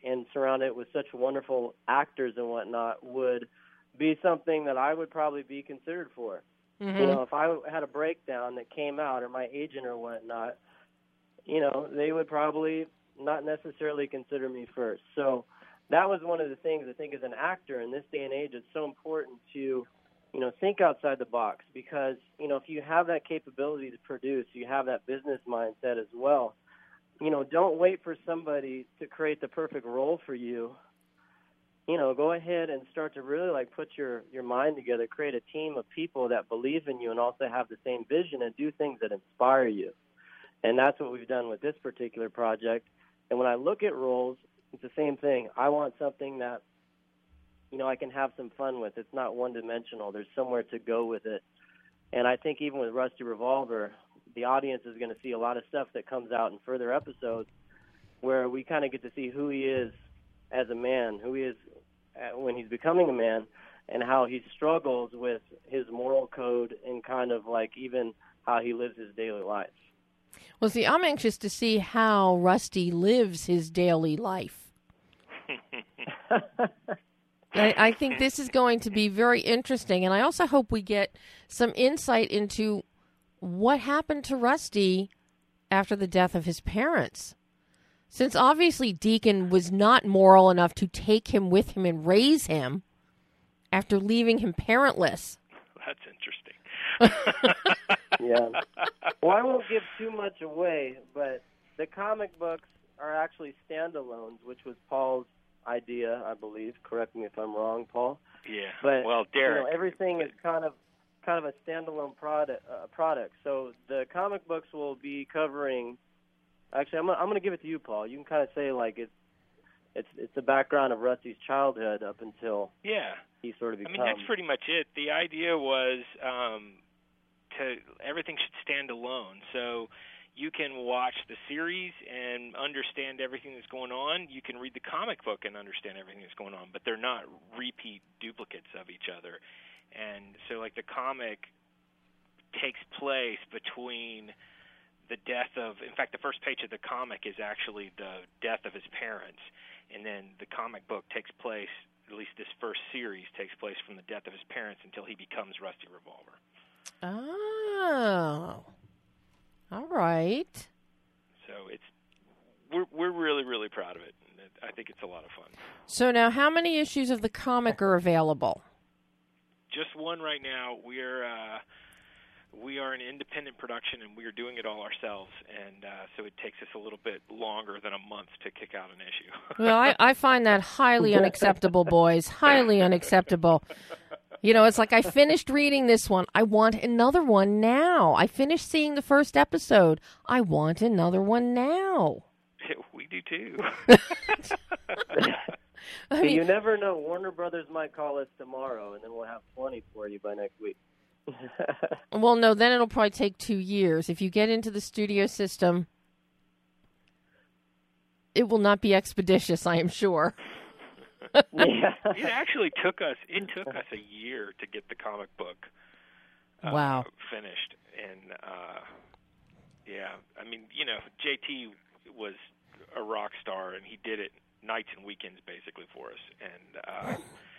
and surrounded it with such wonderful actors and whatnot, would be something that I would probably be considered for. Mm-hmm. You know, if I had a breakdown that came out, or my agent or whatnot, you know, they would probably not necessarily consider me first. So that was one of the things I think as an actor in this day and age, it's so important to, you know, think outside the box because, you know, if you have that capability to produce, you have that business mindset as well. You know, don't wait for somebody to create the perfect role for you. You know, go ahead and start to really like put your your mind together, create a team of people that believe in you and also have the same vision and do things that inspire you. And that's what we've done with this particular project. And when I look at roles, it's the same thing. I want something that you know I can have some fun with. It's not one dimensional. There's somewhere to go with it. And I think even with Rusty Revolver, the audience is going to see a lot of stuff that comes out in further episodes where we kind of get to see who he is as a man, who he is uh, when he's becoming a man, and how he struggles with his moral code and kind of like even how he lives his daily life. Well, see, I'm anxious to see how Rusty lives his daily life. I, I think this is going to be very interesting, and I also hope we get some insight into what happened to Rusty after the death of his parents. Since obviously Deacon was not moral enough to take him with him and raise him after leaving him parentless. That's interesting. yeah. Well, I won't give too much away, but the comic books are actually standalones, which was Paul's idea, I believe. Correct me if I'm wrong, Paul. Yeah. But well, Derek. you know, everything is kind of kind of a standalone product. Uh, product. So the comic books will be covering. Actually, I'm gonna, I'm going to give it to you, Paul. You can kind of say like it's it's it's the background of Rusty's childhood up until yeah. he sort of Becomes. I mean, that's pretty much it. The idea was um, to everything should stand alone. So you can watch the series and understand everything that's going on. You can read the comic book and understand everything that's going on, but they're not repeat duplicates of each other. And so, like the comic takes place between the death of. In fact, the first page of the comic is actually the death of his parents, and then the comic book takes place. At least this first series takes place from the death of his parents until he becomes Rusty Revolver. Oh. All right. So it's we're we're really really proud of it. I think it's a lot of fun. So now, how many issues of the comic are available? Just one right now. We're uh, we are an independent production and we are doing it all ourselves, and uh, so it takes us a little bit longer than a month to kick out an issue. Well, I, I find that highly unacceptable, boys. Highly unacceptable. You know, it's like I finished reading this one. I want another one now. I finished seeing the first episode. I want another one now. we do too. I mean- you never know. Warner Brothers might call us tomorrow, and then we'll have plenty for you by next week. Well, no, then it'll probably take two years. If you get into the studio system, it will not be expeditious, I am sure. it actually took us it took us a year to get the comic book uh, Wow. finished and uh yeah i mean you know jt was a rock star and he did it nights and weekends basically for us and uh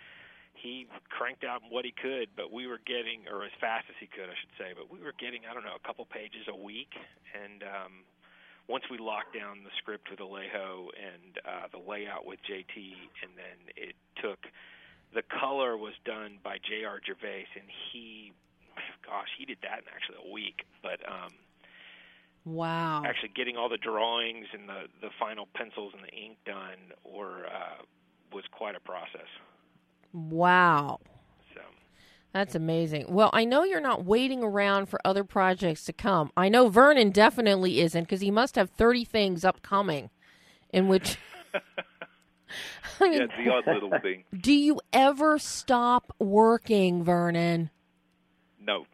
he cranked out what he could but we were getting or as fast as he could i should say but we were getting i don't know a couple pages a week and um once we locked down the script with Alejo and uh, the layout with JT, and then it took the color was done by J.R. Gervais, and he, gosh, he did that in actually a week. But um, Wow. actually getting all the drawings and the the final pencils and the ink done were uh, was quite a process. Wow. So That's amazing. Well, I know you're not waiting around for other projects to come. I know Vernon definitely isn't because he must have 30 things upcoming in which. I mean, yeah, the odd little thing. do you ever stop working, Vernon? No.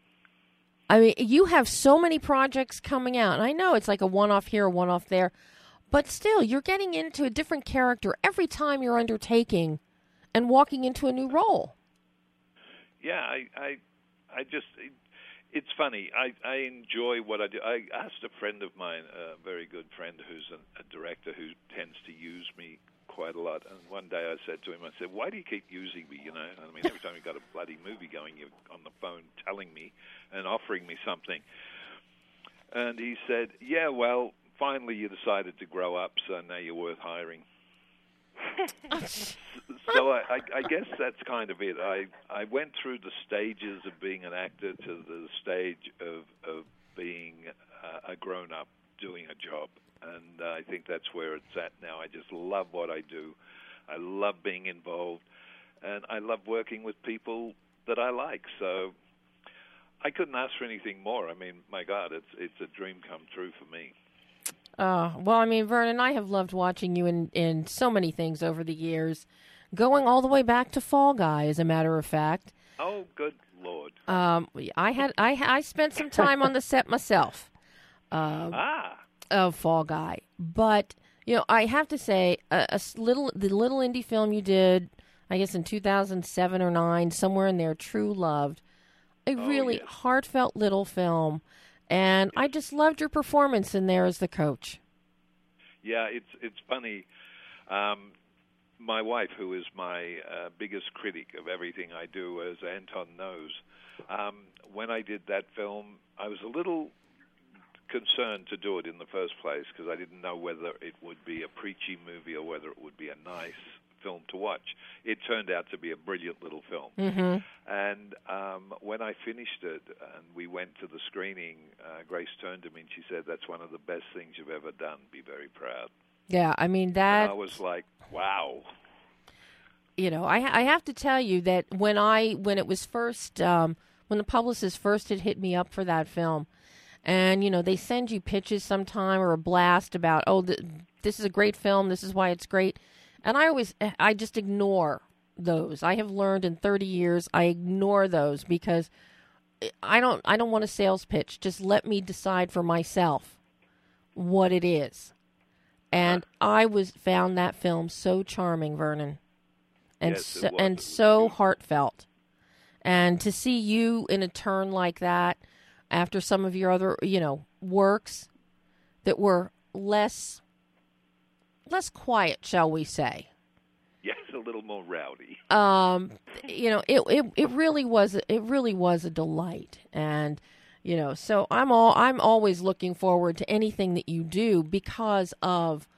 I mean, you have so many projects coming out, and I know it's like a one off here, a one off there, but still, you're getting into a different character every time you're undertaking and walking into a new role. Yeah, I, I, I just, it, it's funny. I, I enjoy what I do. I asked a friend of mine, a very good friend who's a, a director who tends to use me quite a lot. And one day I said to him, I said, "Why do you keep using me? You know, I mean, every time you've got a bloody movie going, you're on the phone telling me and offering me something." And he said, "Yeah, well, finally you decided to grow up, so now you're worth hiring." so I, I, I guess that's kind of it. I I went through the stages of being an actor to the stage of of being uh, a grown up doing a job, and uh, I think that's where it's at now. I just love what I do. I love being involved, and I love working with people that I like. So I couldn't ask for anything more. I mean, my God, it's it's a dream come true for me. Uh, well, I mean, Vernon, I have loved watching you in, in so many things over the years, going all the way back to Fall Guy, as a matter of fact. Oh, good lord! Um, I had I I spent some time on the set myself. Uh, ah. Of Fall Guy, but you know, I have to say, a, a little the little indie film you did, I guess in two thousand seven or nine, somewhere in there, True Loved, a really heartfelt little film, and I just loved your performance in there as the coach. Yeah, it's it's funny. Um, my wife, who is my uh, biggest critic of everything I do, as Anton knows, um, when I did that film, I was a little concerned to do it in the first place because I didn't know whether it would be a preachy movie or whether it would be a nice film to watch. It turned out to be a brilliant little film. Mhm. And um, when I finished it and we went to the screening, uh, Grace turned to me and she said, "That's one of the best things you've ever done. Be very proud." Yeah, I mean And that I was like, "Wow." you know, I I have to tell you that when I when it was first um, when the publicist first had hit me up for that film, and you know they send you pitches sometime or a blast about oh th- this is a great film, this is why it's great, and I always I just ignore those. I have learned in thirty years I ignore those because I don't I don't want a sales pitch. Just let me decide for myself what it is. And I was found that film so charming, Vernon and Yes, so, and so heartfelt. And to see you in a turn like that after some of your other, you know, works that were less less quiet, shall we say. Yes, a little more rowdy. Um, you know, it, it it really was it really was a delight. And you know, so I'm all I'm always looking forward to anything that you do because of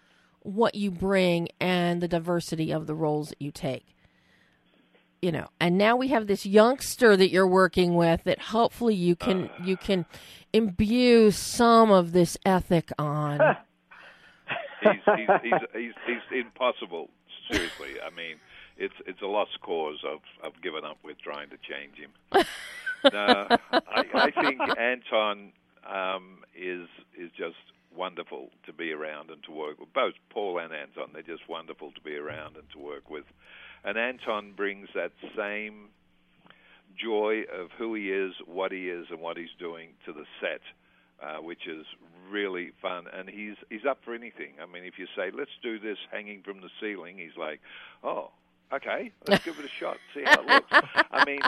what you bring and the diversity of the roles that you take. You know, and now we have this youngster that you're working with that hopefully you can you can imbue some of this ethic on. he's, he's, he's, he's, he's impossible. Seriously, I mean, it's it's a lost cause. I've I've given up with trying to change him. no, I, I think Anton um, is is just wonderful to be around and to work with. Both Paul and Anton, they're just wonderful to be around and to work with. And Anton brings that same joy of who he is, what he is, and what he's doing to the set, uh, which is really fun. And he's he's up for anything. I mean, if you say let's do this hanging from the ceiling, he's like, oh, okay, let's give it a shot, see how it looks. I mean,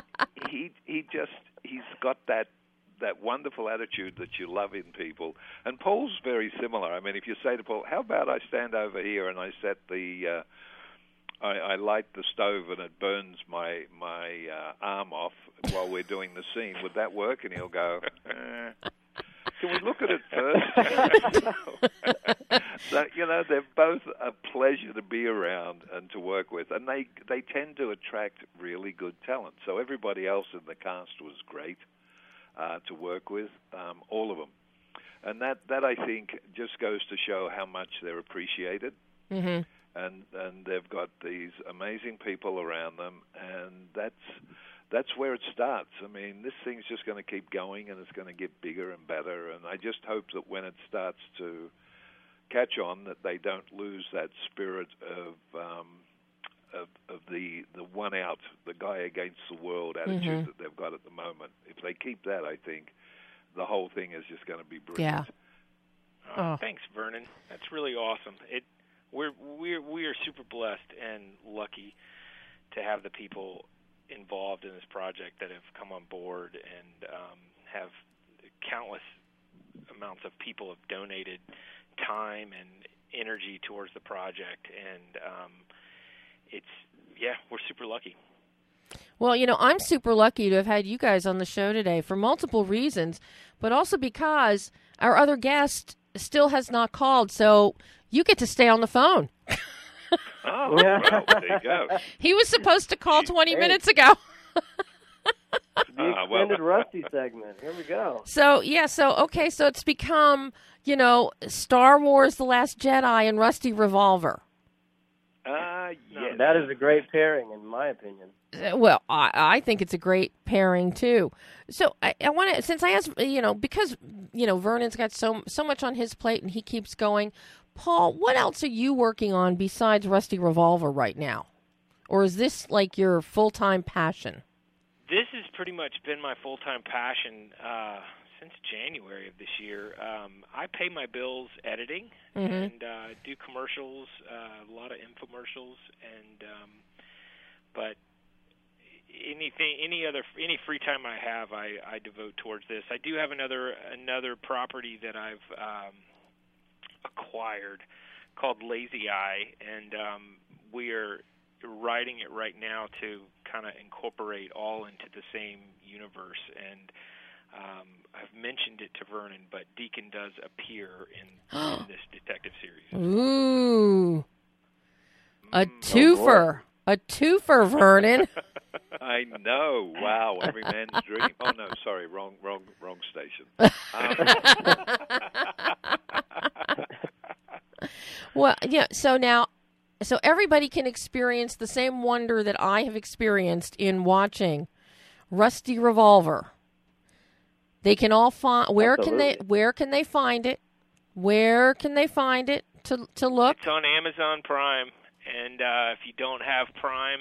he he just he's got that that wonderful attitude that you love in people. And Paul's very similar. I mean, if you say to Paul, "How about I stand over here and I set the uh, I, I light the stove and it burns my my uh, arm off while we're doing the scene. Would that work?" And he'll go, eh, "Can we look at it first? so you know, they're both a pleasure to be around and to work with, and they they tend to attract really good talent. So everybody else in the cast was great uh, to work with, um, all of them, and that that I think just goes to show how much they're appreciated Mm-hmm. and and they've got these amazing people around them, and that's that's where it starts. I mean, this thing's just going to keep going, and it's going to get bigger and better. And I just hope that when it starts to catch on, that they don't lose that spirit of um, of, of the the one out, the guy against the world attitude Mhm. that they've got at the moment. If they keep that, I think the whole thing is just going to be brilliant. Yeah. Oh, Oh. Thanks, Vernon. That's really awesome. It we're we're we are super blessed and lucky to have the people involved in this project that have come on board and um, have countless amounts of people have donated time and energy towards the project and um, it's yeah we're super lucky Well, you know, I'm super lucky to have had you guys on the show today for multiple reasons, but also because our other guest still has not called, so you get to stay on the phone. Oh, well, there you go. He was supposed to call 20 Hey. minutes ago. The Ah, well- extended Rusty segment. Here we go. So, yeah, so okay, so it's become, you know, Star Wars The Last Jedi and Rusty Revolver. Uh, yes. That is a great pairing, in my opinion. Uh, Well, I, I think it's a great pairing too. So I, I want to, since I asked, you know, because you know Vernon's got so so much on his plate and he keeps going. Paul, what else are you working on besides Rusty Revolver right now, or is this like your full time passion? this has pretty much been my full time passion uh, since January of this year. Um, I pay my bills editing Mhm. and uh, do commercials, uh, a lot of infomercials, and um, but anything, any other, any free time I have, I, I devote towards this. I do have another another property that I've um, acquired called Lazy Eye, and um, we are writing it right now to kind of incorporate all into the same universe. And um, I've mentioned it to Vernon, but Deacon does appear in, in this detective series. Ooh, A twofer. a twofer, Vernon. I know. Wow, every man's dream. Oh no, sorry, wrong, wrong, wrong station. Um, well, yeah. So now, so everybody can experience the same wonder that I have experienced in watching Rusty Revolver. They can all find. Where can they? Where can they find it? Where can they find it to to look? It's on Amazon Prime, and uh, if you don't have Prime,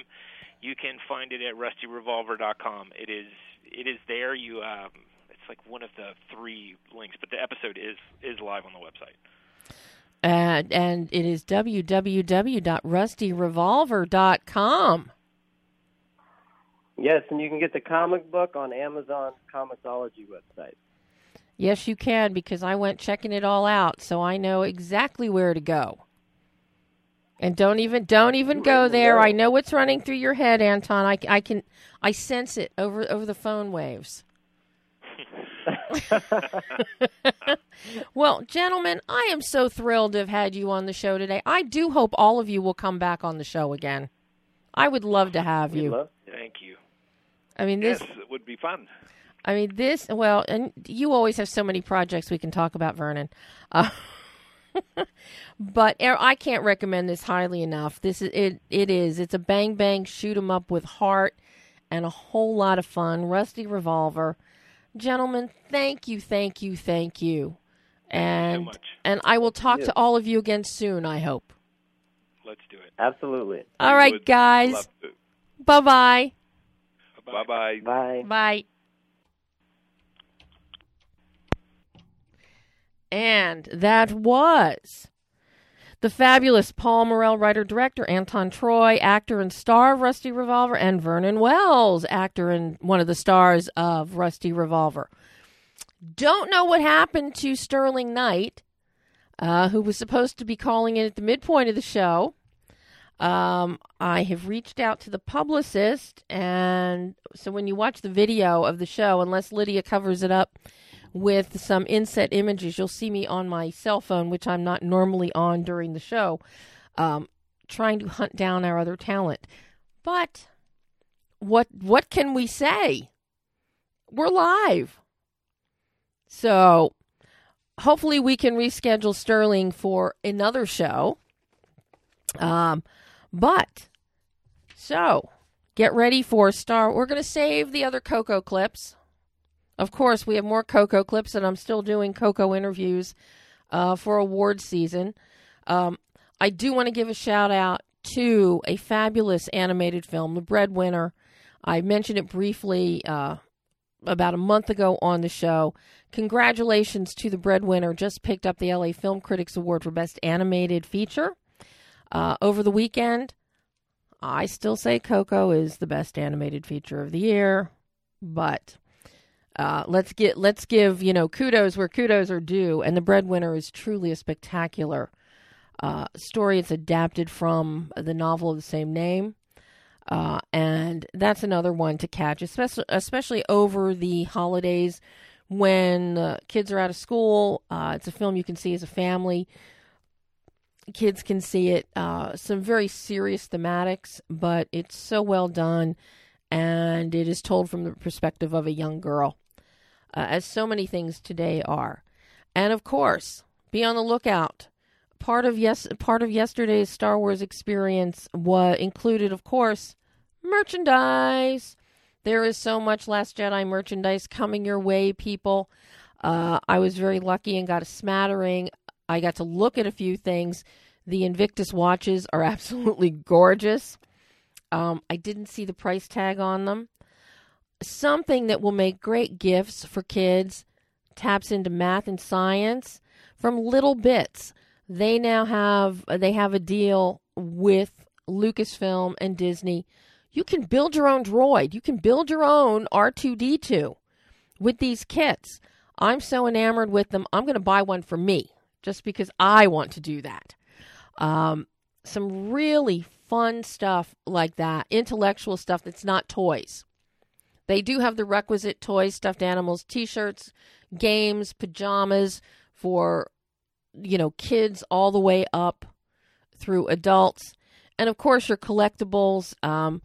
you can find it at rustyrevolver.com. It is it is there. You um, it's like one of the three links, but the episode is is live on the website. And and it is www.rustyrevolver.com. Yes, and you can get the comic book on Amazon's Comixology website. Yes, you can because I went checking it all out, so I know exactly where to go. And don't even don't even go there. I know what's running through your head, Anton. I, I can I sense it over over the phone waves. well, gentlemen, I am so thrilled to have had you on the show today. I do hope all of you will come back on the show again. I would love to have you. Thank you. I mean, this yes, it would be fun. I mean, this, well, and you always have so many projects we can talk about, Vernon. Uh, but er, I can't recommend this highly enough. This is it. It is. It's a bang bang shoot 'em up with heart and a whole lot of fun. Rusty Revolver, gentlemen. Thank you, thank you, thank you, and and I will talk to all of you again soon. I hope. Let's do it. Absolutely. All right, guys. Bye bye. Bye bye. Bye. Bye. And that was the fabulous Paul Morrell, writer director, Anton Troy, actor and star of Rusty Revolver, and Vernon Wells, actor and one of the stars of Rusty Revolver. Don't know what happened to Sterling Knight, uh, who was supposed to be calling in at the midpoint of the show. Um, I have reached out to the publicist, and so when you watch the video of the show, unless Lydia covers it up with some inset images, you'll see me on my cell phone, which I'm not normally on during the show, um, trying to hunt down our other talent. But what what can we say? We're live, so hopefully we can reschedule Sterling for another show. Um, but so get ready for Star. We're going to save the other Coco clips. Of course, we have more Coco clips, and I'm still doing Coco interviews uh, for award season. Um, I do want to give a shout out to a fabulous animated film, The Breadwinner. I mentioned it briefly uh, about a month ago on the show. Congratulations to The Breadwinner, just picked up the LA Film Critics Award for Best Animated Feature. Uh, over the weekend, I still say Coco is the best animated feature of the year, but uh, let's get let's give you know kudos where kudos are due, and the breadwinner is truly a spectacular uh, story. It's adapted from the novel of the same name, uh, and that's another one to catch, especially especially over the holidays when uh, kids are out of school. Uh, it's a film you can see as a family. Kids can see it. Uh, some very serious thematics, but it's so well done, and it is told from the perspective of a young girl uh, as so many things today are. And of course, be on the lookout. Part of yes, part of yesterday's Star Wars experience was included, of course, merchandise. There is so much Last Jedi merchandise coming your way, people. Uh, I was very lucky and got a smattering. I got to look at a few things. The Invicta watches are absolutely gorgeous. Um, I didn't see the price tag on them something that will make great gifts for kids taps into math and science. From littleBits they now have they have a deal with lucasfilm and disney. You can build your own droid. You can build your own r2d2 with these kits. I'm so enamored with them i'm going to buy one for me just because i want to do that. Um, some really fun stuff like that intellectual stuff that's not toys they do have the requisite toys, stuffed animals, t-shirts, games, pajamas for you know kids all the way up through adults. and of course your collectibles. Um,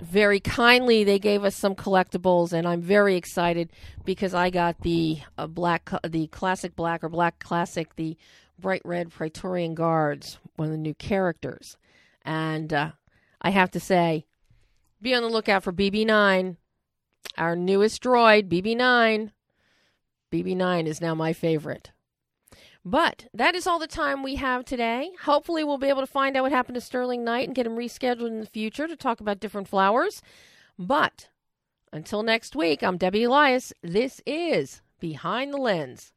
very kindly, they gave us some collectibles, and I'm very excited because I got the uh, black, the classic black or black classic, the bright red Praetorian Guards, one of the new characters, and uh, I have to say, be on the lookout for BB9, our newest droid, BB9. BB9 is now my favorite. But that is all the time we have today. Hopefully, we'll be able to find out what happened to Sterling Knight and get him rescheduled in the future to talk about different flowers. But until next week, I'm Debbie Elias. This is Behind the Lens.